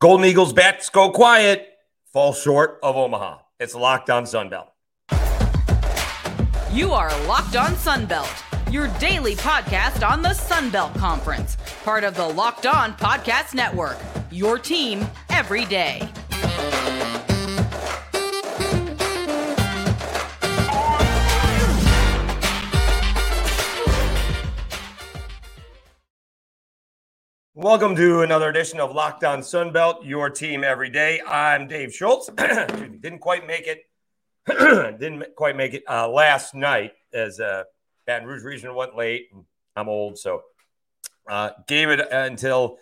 Golden Eagles bats go quiet, fall short of Omaha. It's Locked On Sunbelt. You are Locked On Sunbelt, your daily podcast on the Sunbelt Conference, part of the Locked On Podcast Network. Your team every day. Welcome to another edition of Locked On Sunbelt, your team every day. I'm Dave Schultz. Didn't quite make it. Didn't quite make it uh, last night as uh, Baton Rouge Region went late. I'm old, so uh, gave it until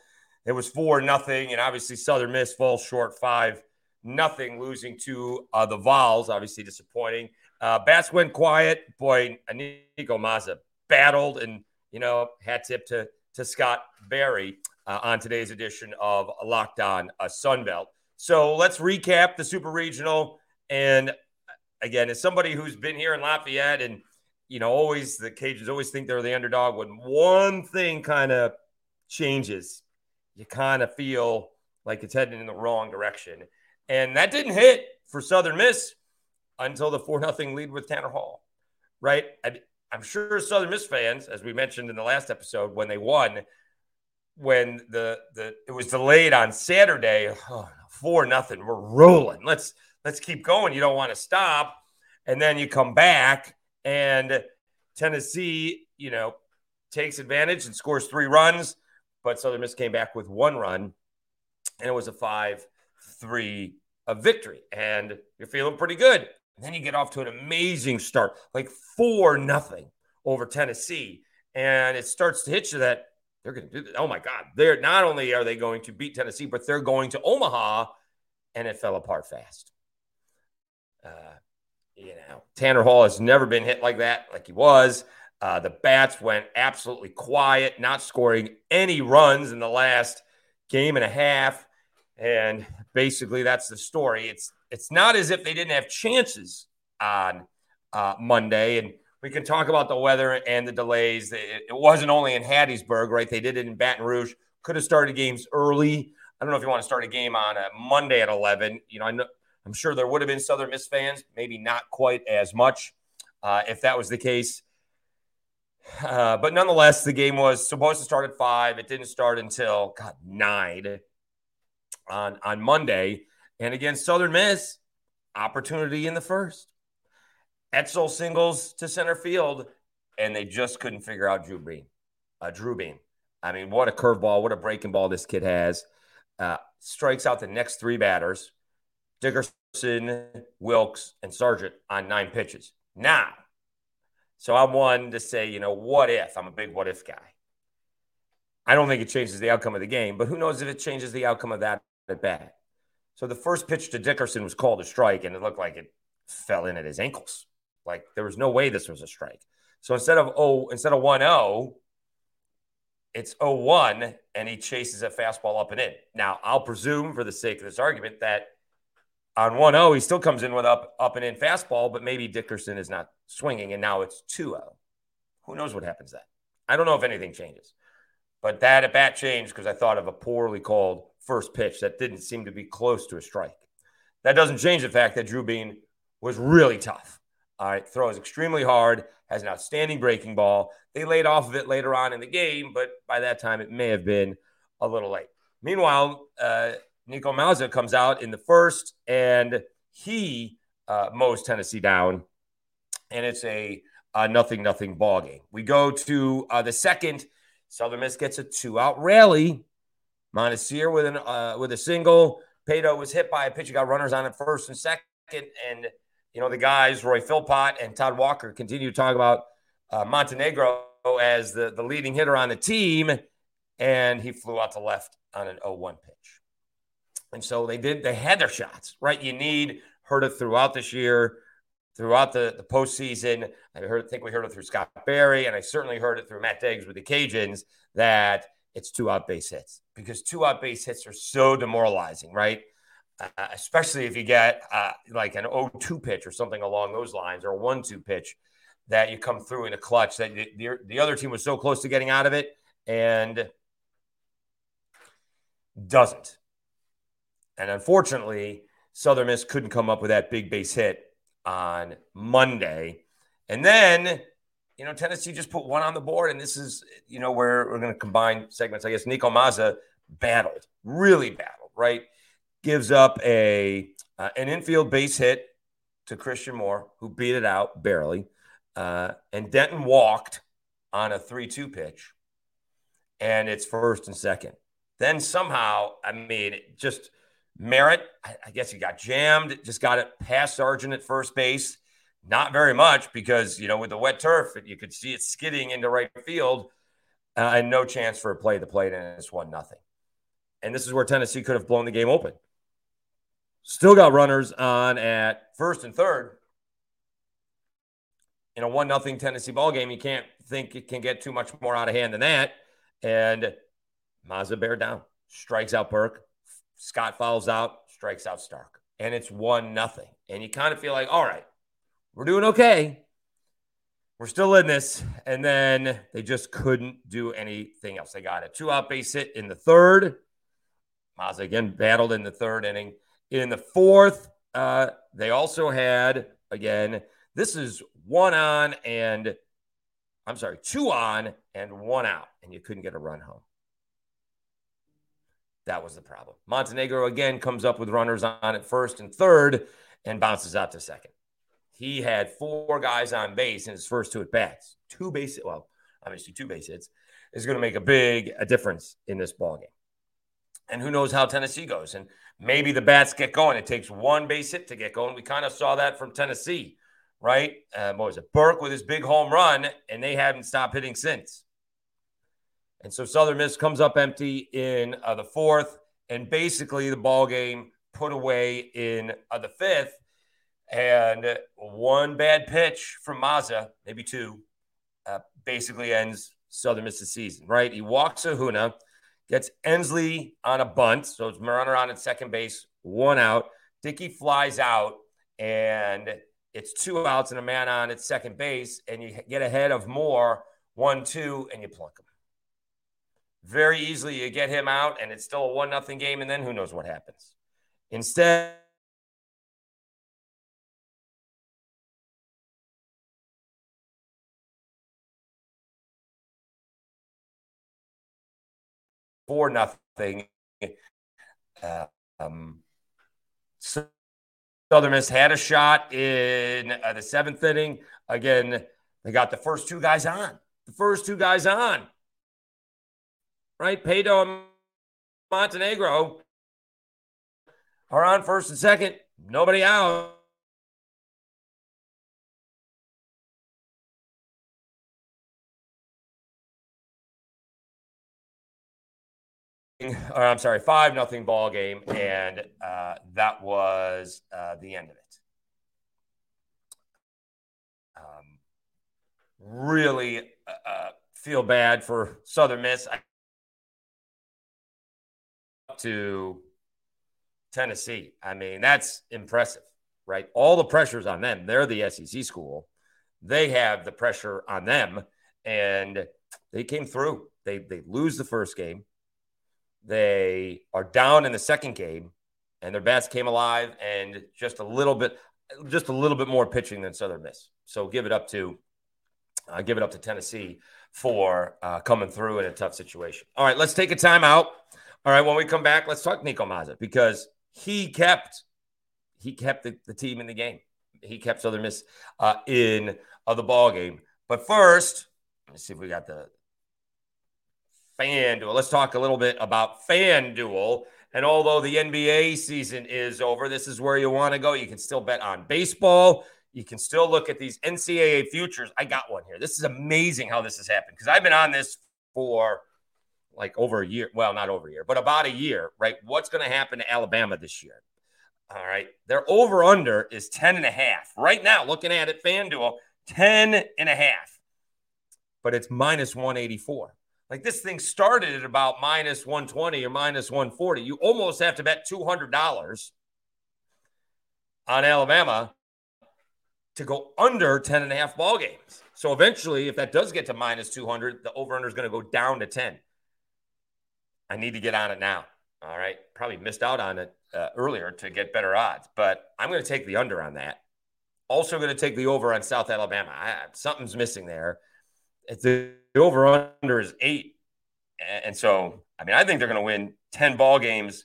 it was four nothing, and obviously Southern Miss falls short five nothing, losing to uh, the Vols. Obviously disappointing. Uh, Bats went quiet. Boy, Nico Mazza battled, and you know, hat tip to to Scott Berry uh, on today's edition of Locked On uh, Sunbelt. So let's recap the Super Regional. And again, as somebody who's been here in Lafayette and, you know, always the Cajuns always think they're the underdog. When one thing kind of changes, you kind of feel like it's heading in the wrong direction. And that didn't hit for Southern Miss until the 4 0 lead with Tanner Hall, right? I, I'm sure Southern Miss fans, as we mentioned in the last episode, when they won, when the the it was delayed on Saturday, oh, four nothing. We're rolling. Let's let's keep going. You don't want to stop, and then you come back and Tennessee, you know, takes advantage and scores three runs, but Southern Miss came back with one run, and it was a five three a victory, and you're feeling pretty good. And then you get off to an amazing start, like four nothing over Tennessee, and it starts to hit you that they're going to do this. Oh my God. They're not only are they going to beat Tennessee, but they're going to Omaha, and it fell apart fast. Uh, you know, Tanner Hall has never been hit like that, like he was. Uh, the bats went absolutely quiet, not scoring any runs in the last game and a half. And basically, that's the story. It's it's not as if they didn't have chances on uh, Monday. And we can talk about the weather and the delays. It, wasn't only in Hattiesburg, right? They did it in Baton Rouge. Could have started games early. I don't know if you want to start a game on a Monday at 11. You know, I know, I'm sure there would have been Southern Miss fans, maybe not quite as much uh, if that was the case. Uh, but nonetheless, the game was supposed to start at five. It didn't start until God nine on on Monday, and against Southern Miss, opportunity in the first. Etzel singles to center field, and they just couldn't figure out Drew Beam. Uh, Drew Beam. I mean, what a curveball, what a breaking ball this kid has. Uh, strikes out the next three batters Dickerson, Wilkes, and Sargent on nine pitches. Now, so I'm one to say, you know, what if? I'm a big what if guy. I don't think it changes the outcome of the game, but who knows if it changes the outcome of that at bat. So the first pitch to Dickerson was called a strike, and it looked like it fell in at his ankles. Like there was no way this was a strike. So instead of oh, instead of 1-0, it's 0-1 and he chases a fastball up and in. Now, I'll presume for the sake of this argument that on 1-0 he still comes in with up up and in fastball, but maybe Dickerson is not swinging and now it's 2-0. Who knows what happens then? I don't know if anything changes. But that at bat changed because I thought of a poorly called first pitch that didn't seem to be close to a strike. That doesn't change the fact that Drew Beam was really tough. All right, throws extremely hard, has an outstanding breaking ball. They laid off of it later on in the game, but by that time it may have been a little late. Meanwhile, uh, Nico Mazza comes out in the first and he uh, mows Tennessee down, and it's a, a nothing nothing ball game. We go to uh, the second. Southern Miss gets a two out rally. Monistere with an uh, with a single. Paetow was hit by a pitch. He got runners on it first and second, and you know, the guys, Roy Philpott and Todd Walker, continue to talk about uh, Montenegro as the, the leading hitter on the team, and he flew out to left on an 0 1 pitch. And so they did, they had their shots, right? You need, heard it throughout this year, throughout the, the postseason. I heard, think we heard it through Scott Berry, and I certainly heard it through Matt Deggs with the Cajuns that it's two out base hits because two out base hits are so demoralizing, right? Uh, especially if you get uh, like an 0-2 pitch or something along those lines or a 1-2 pitch that you come through in a clutch that the, the other team was so close to getting out of it and doesn't. And unfortunately, Southern Miss couldn't come up with that big base hit on Monday. And then, you know, Tennessee just put one on the board. And this is, you know, where we're going to combine segments. I guess Nico Mazza battled, really battled, right? Gives up a uh, an infield base hit to Christian Moore, who beat it out barely. Uh, and Denton walked on a 3 2 pitch. And it's first and second. Then somehow, I mean, just Merritt, I guess he got jammed, just got it past Sargent at first base. Not very much because, you know, with the wet turf, you could see it skidding into right field uh, and no chance for a play to plate, and it's 1 nothing. And this is where Tennessee could have blown the game open. Still got runners on at first and third. In a 1 nothing Tennessee ball game, you can't think it can get too much more out of hand than that. And Mazza bear down, strikes out Burke. Scott fouls out, strikes out Stark. And it's one nothing. And you kind of feel like, all right, we're doing okay. We're still in this. And then they just couldn't do anything else. They got a two out base hit in the third. Mazza again battled in the third inning. In the fourth, uh, they also had, again, this is one on and I'm sorry, two on and one out, and you couldn't get a run home. That was the problem. Montenegro again comes up with runners on at first and third and bounces out to second. He had four guys on base in his first two at bats. Two base, well, obviously two base hits is going to make a big a difference in this ball game. And who knows how Tennessee goes? And maybe the bats get going. It takes one base hit to get going. We kind of saw that from Tennessee, right? Uh, what was it? Burke with his big home run, and they haven't stopped hitting since. And so Southern Miss comes up empty in uh, the fourth, and basically the ball game put away in uh, the fifth. And one bad pitch from Mazza, maybe two, uh, basically ends Southern Miss's season, right? He walks Ahuna, gets Ensley on a bunt. So it's runner on at second base, one out. Dickey flies out, and it's two outs and a man on at second base, and you get ahead of Moore, one, two, and you plunk him very easily you get him out and it's still a one nothing game and then who knows what happens instead four nothing uh, um, Southern Miss had a shot in uh, the seventh inning. Again, they got the first two guys on. The first two guys on right? Paetow and Montenegro are on first and second. Nobody out. Or, I'm sorry, five nothing ball game, and uh, that was uh, the end of it. Um, really uh, uh feel bad for Southern Miss. I to Tennessee. I mean, that's impressive, right? All the pressure's on them. They're the SEC school. They have the pressure on them, and they came through. They they lose the first game. They are down in the second game, and their bats came alive and just a little bit, just a little bit more pitching than Southern Miss. So give it up to, uh, give it up to Tennessee for uh, coming through in a tough situation. All right, let's take a timeout. All right, when we come back, let's talk Nico Mazza because he kept he kept the, the team in the game. He kept Southern Miss uh, in uh, the ball game. But first, let's see if we got the FanDuel. Let's talk a little bit about FanDuel. And although the NBA season is over, this is where you want to go. You can still bet on baseball. You can still look at these NCAA futures. I got one here. This is amazing how this has happened because I've been on this for like over a year. Well, not over a year, but about a year, right? What's going to happen to Alabama this year? All right. Their over under is 10 and a half. Right now, looking at it, FanDuel, 10 and a half. But it's minus 184. Like this thing started at about minus 120 or minus 140. You almost have to bet $200 on Alabama to go under 10 and a half ball games. So eventually, if that does get to minus 200, the over under is going to go down to 10. I need to get on it now. All right. Probably missed out on it uh, earlier to get better odds, but I'm going to take the under on that. Also, going to take the over on South Alabama. I, something's missing there. The, the over under is eight. And so, I mean, I think they're going to win 10 ball games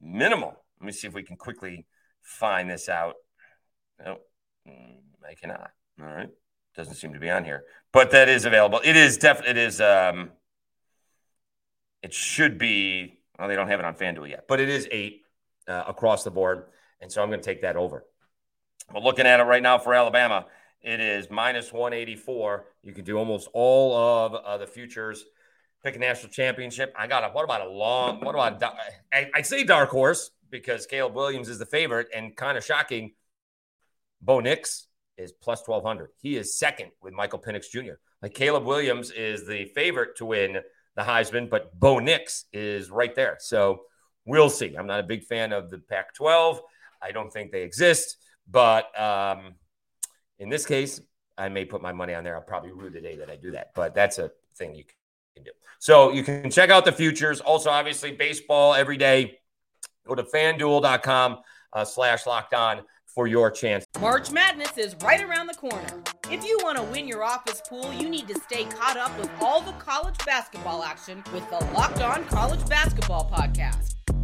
minimum. Let me see if we can quickly find this out. No, mm, I cannot. All right. Doesn't seem to be on here, but that is available. It is definitely, it is, um, it should be, well, they don't have it on FanDuel yet, but it is eight uh, across the board. And so I'm going to take that over. But looking at it right now for Alabama, it is minus 184. You can do almost all of uh, the futures. Pick a national championship. I got a, what about a long, what about, I, I say dark horse because Caleb Williams is the favorite and kind of shocking. Bo Nix is plus 1200. He is second with Michael Penix Jr. Like Caleb Williams is the favorite to win the Heisman, but Bo Nix is right there. So we'll see. I'm not a big fan of the Pac 12. I don't think they exist. But um, in this case, I may put my money on there. I'll probably rue the day that I do that. But that's a thing you can do. So you can check out the futures. Also, obviously, baseball every day. Go to fanduel.com uh, slash locked on for your chance. March Madness is right around the corner. If you want to win your office pool, you need to stay caught up with all the college basketball action with the Locked On College Basketball Podcast.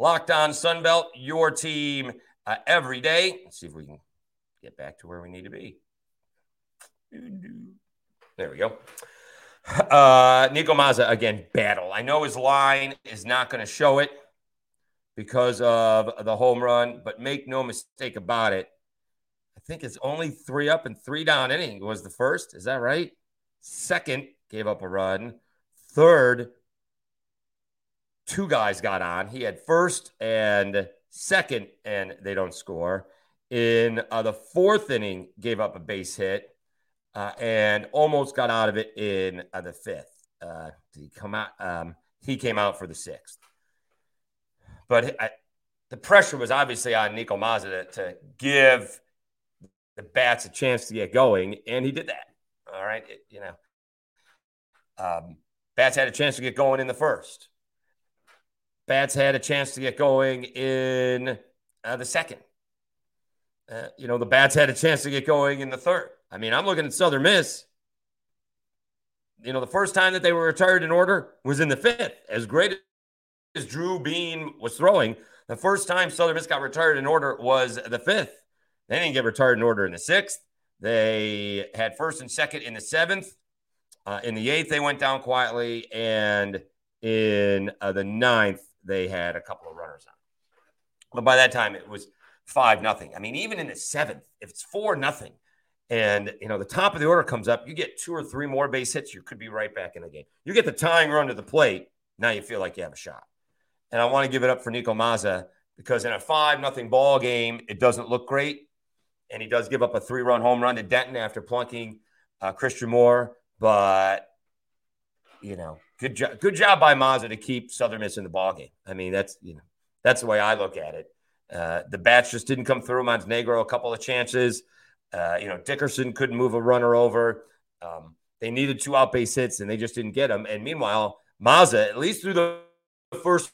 Locked on Sunbelt, your team uh, every day. Let's see if we can get back to where we need to be. There we go. Uh, Nico Mazza again, battle. I know his line is not going to show it because of the home run, but make no mistake about it. I think it's only three up and three down inning was the first. Is that right? Second gave up a run. Third two guys got on. He had first and second, and they don't score. In uh, the fourth inning, gave up a base hit uh, and almost got out of it in uh, the fifth. Uh, he come out? Um, he came out for the sixth. But I, the pressure was obviously on Nico Mazza to, to, give the bats a chance to get going, and he did that. All right, it, you know, um, bats had a chance to get going in the first. Bats had a chance to get going in uh, the second. Uh, you know, the Bats had a chance to get going in the third. I mean, I'm looking at Southern Miss. You know, the first time that they were retired in order was in the fifth. As great as Drew Beam was throwing, the first time Southern Miss got retired in order was the fifth. They didn't get retired in order in the sixth. They had first and second in the seventh. Uh, in the eighth, they went down quietly. And in uh, the ninth, they had a couple of runners on. But by that time, it was five nothing. I mean, even in the seventh, if it's four nothing, and you know the top of the order comes up, you get two or three more base hits, you could be right back in the game. You get the tying run to the plate, now you feel like you have a shot. And I want to give it up for Nico Mazza because in a five nothing ball game, it doesn't look great, and he does give up a three run home run to Denton after plunking uh, Christian Moore, but you know good job, good job by Mazza to keep Southern Miss in the ball game. I mean, that's you know that's the way I look at it. Uh, the bats just didn't come through. Montenegro a couple of chances. Uh, you know, Dickerson couldn't move a runner over. Um, they needed two out base hits and they just didn't get them. And meanwhile, Mazza, at least through the first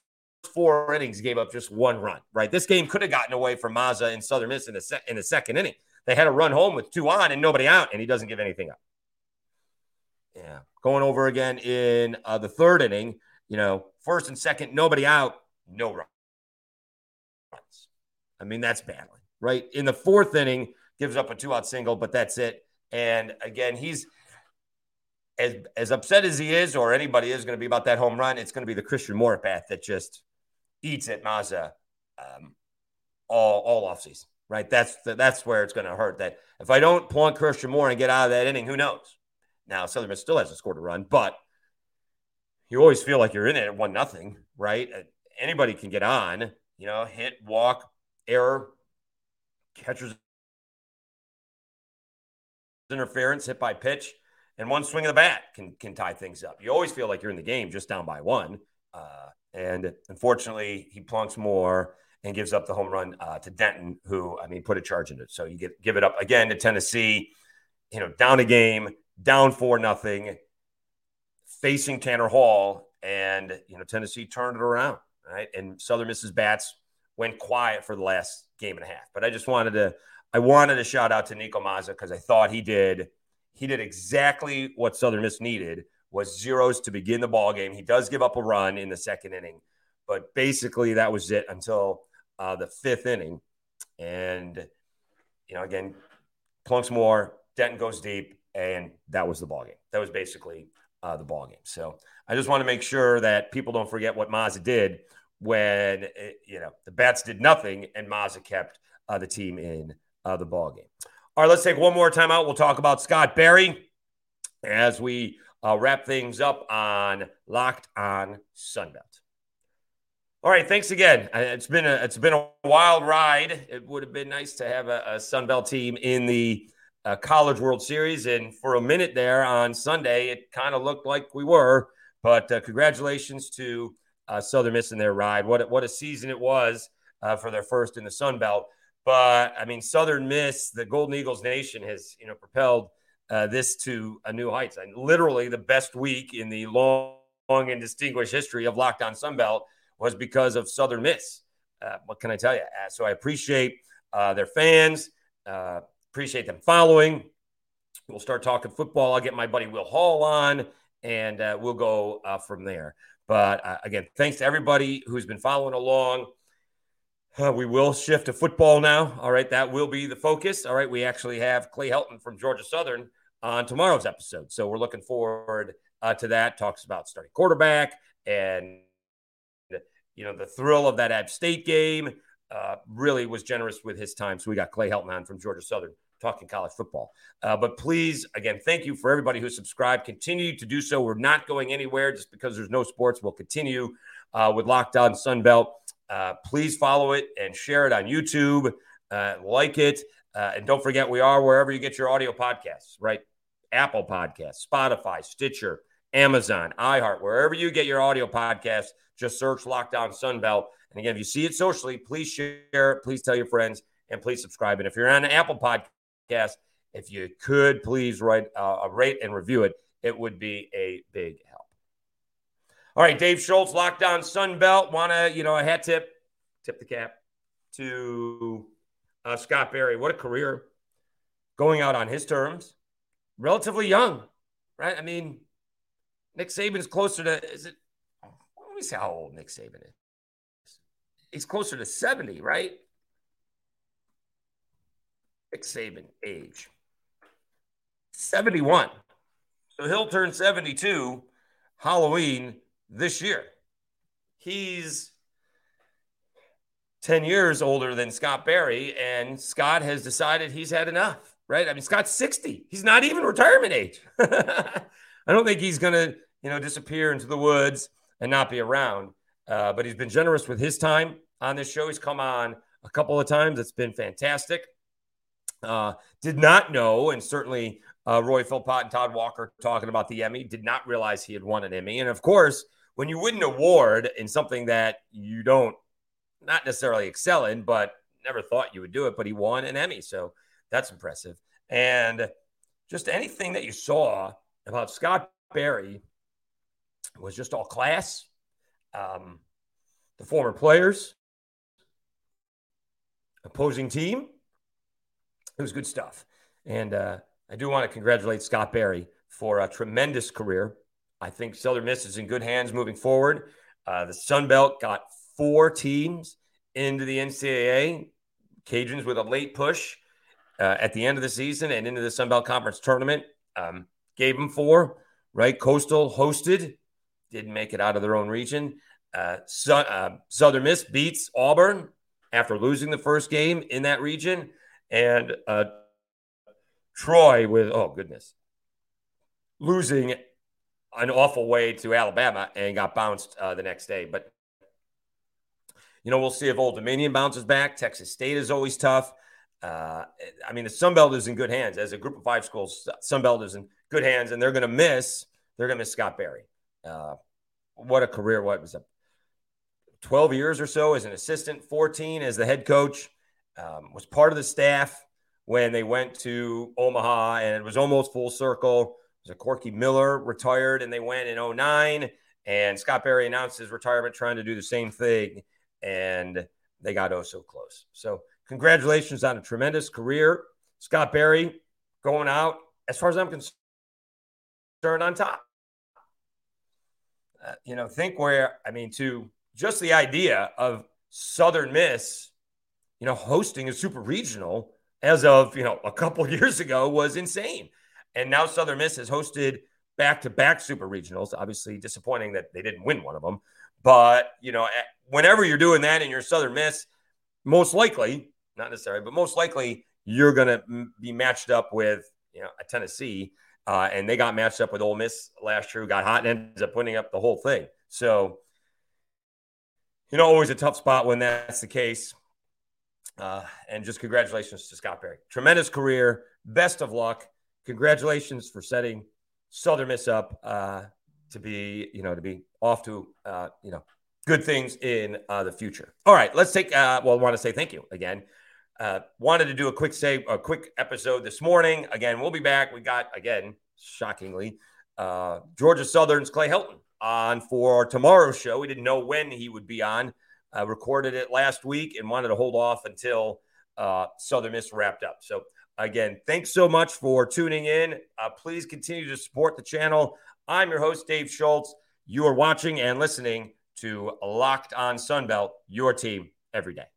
four innings, gave up just one run. Right, this game could have gotten away from Mazza in Southern Miss in the se- in the second inning. They had a run home with two on and nobody out, and he doesn't give anything up. Yeah. Going over again in uh, the third inning, you know, first and second, nobody out, no runs. I mean, that's battling, right? In the fourth inning, gives up a two out single, but that's it. And again, he's as, as upset as he is, or anybody is going to be about that home run, it's going to be the Christian Moore bat that just eats at Mazza um, all, all offseason, right? That's, the, that's where it's going to hurt. That if I don't point Christian Moore and get out of that inning, who knows? Now, Southern Miss still hasn't scored a run, but you always feel like you're in it at one nothing, right? Uh, anybody can get on, you know, hit, walk, error, catcher's interference, hit by pitch, and one swing of the bat can can tie things up. You always feel like you're in the game just down by one. Uh, and unfortunately, he plunks Moore and gives up the home run uh, to Denton, who I mean put a charge in it. So you get give it up again to Tennessee. You know, down a game, down four nothing, facing Tanner Hall, and you know Tennessee turned it around, right? And Southern Miss's bats went quiet for the last game and a half. But I just wanted to I wanted to shout out to Nico Mazza because I thought he did he did exactly what Southern Miss needed was zeros to begin the ball game. He does give up a run in the second inning, but basically that was it until uh, the fifth inning. And you know, again, plunks Moore, Denton goes deep, and that was the ball game. That was basically uh, the ball game. So I just want to make sure that people don't forget what Mazza did when it, eh, you know the bats did nothing and Mazza kept uh, the team in uh, the ball game. All right, let's take one more time out. We'll talk about Scott Berry as we uh, wrap things up on Locked on Sunbelt. All right, thanks again. It's been a it's been a wild ride. It would have been nice to have a, a Sunbelt team in the uh, College World Series, and for a minute there on Sunday, it kind of looked like we were. But uh, congratulations to uh, Southern Miss in their ride. What what a season it was uh, for their first in the Sun Belt. But I mean, Southern Miss, the Golden Eagles Nation, has you know propelled uh, this to a new heights. And literally, the best week in the long, long and distinguished history of Locked On Sunbelt was because of Southern Miss. Uh, what can I tell you? Uh, so I appreciate their fans, appreciate them following. We'll start talking football. I'll get my buddy Will Hall on, and uh, we'll go from there. But again, thanks to everybody who's been following along. Uh, we will shift to football now. All right, that will be the focus. All right, we actually have Clay Helton from Georgia Southern on tomorrow's episode, so we're looking forward uh, to that. Talks about starting quarterback and you know the thrill of that App State game. Uh, really was generous with his time, so we got Clay Helton on from Georgia Southern talking college football. Uh, but please, again, thank you for everybody who subscribed. Continue to do so. We're not going anywhere just because there's no sports. We'll continue uh, with Locked On Sunbelt. Uh, please follow it and share it on YouTube. Uh, like it. Uh, and don't forget, we are wherever you get your audio podcasts, right? Apple Podcasts, Spotify, Stitcher, Amazon, iHeart, wherever you get your audio podcasts, just search Locked On Sunbelt. And again, if you see it socially, please share it, please tell your friends, and please subscribe. And if you're on Apple Podcast, if you could please write uh, a rate and review it, it would be a big help. All right, Dave Schultz, Locked On Sunbelt. Want to, you know, a hat tip, tip the cap to uh, Scott Berry. What a career going out on his terms. Relatively young, right? I mean, Nick Saban is closer to, is it, let me see how old Nick Saban is. He's closer to 70, right? Nick Saban age 71. So he'll turn 72 Halloween this year. He's 10 years older than Scott Berry, and Scott has decided he's had enough, right? I mean, Scott's 60. He's not even retirement age. I don't think he's going to, you know, disappear into the woods and not be around. Uh, but he's been generous with his time on this show. He's come on a couple of times. It's been fantastic. Uh, did not know, and certainly uh, Roy Philpott and Todd Walker talking about the Emmy, did not realize he had won an Emmy. And of course, when you win an award in something that you don't not necessarily excel in, but never thought you would do it, but he won an Emmy. So that's impressive. And just anything that you saw about Scott Berry was just all class. Um, the former players, opposing team, it was good stuff. And uh, I do want to congratulate Scott Berry for a tremendous career. I think Southern Miss is in good hands moving forward. Uh, the Sun Belt got four teams into the NCAA. Cajuns with a late push uh, at the end of the season and into the Sun Belt Conference tournament. Um, gave them four, right? Coastal hosted, didn't make it out of their own region. Uh, uh, Southern Miss beats Auburn after losing the first game in that region. And uh, Troy with, oh, goodness, losing an awful way to Alabama and got bounced uh, the next day. But you know, we'll see if Old Dominion bounces back. Texas State is always tough. Uh, I mean, the Sun Belt is in good hands as a group of five schools. Sun Belt is in good hands, and they're going to miss. They're going to miss Scott Berry. Uh, what a career! What was it? Twelve years or so as an assistant, fourteen as the head coach. Um, was part of the staff when they went to Omaha, and it was almost full circle. It was a Corky Miller retired, and they went in 09, and Scott Berry announced his retirement, trying to do the same thing, and they got oh so close. So, congratulations on a tremendous career, Scott Berry, going out as far as I'm concerned on top. Uh, you know, think where I mean, to just the idea of Southern Miss, you know, hosting a super regional as of you know a couple years ago was insane. And now Southern Miss has hosted back-to-back super regionals. Obviously, disappointing that they didn't win one of them. But you know, whenever you're doing that in your Southern Miss, most likely, not necessarily, but most likely, you're going to be matched up with you know a Tennessee, uh, and they got matched up with Ole Miss last year, who got hot and ends up putting up the whole thing. So, you know, always a tough spot when that's the case. Uh, and just congratulations to Scott Berry. Tremendous career. Best of luck. Congratulations for setting Southern Miss up uh, to be, you know, to be off to, uh, you know, good things in uh, the future. All right, let's take. Uh, well, I want to say thank you again. Uh, wanted to do a quick say a quick episode this morning. Again, we'll be back. We got again, shockingly, uh, Georgia Southern's Clay Helton on for tomorrow's show. We didn't know when he would be on. Uh, recorded it last week and wanted to hold off until uh, Southern Miss wrapped up. So, again, thanks so much for tuning in. Uh, please continue to support the channel. I'm your host, Dave Schultz. You are watching and listening to Locked on Sunbelt, your team every day.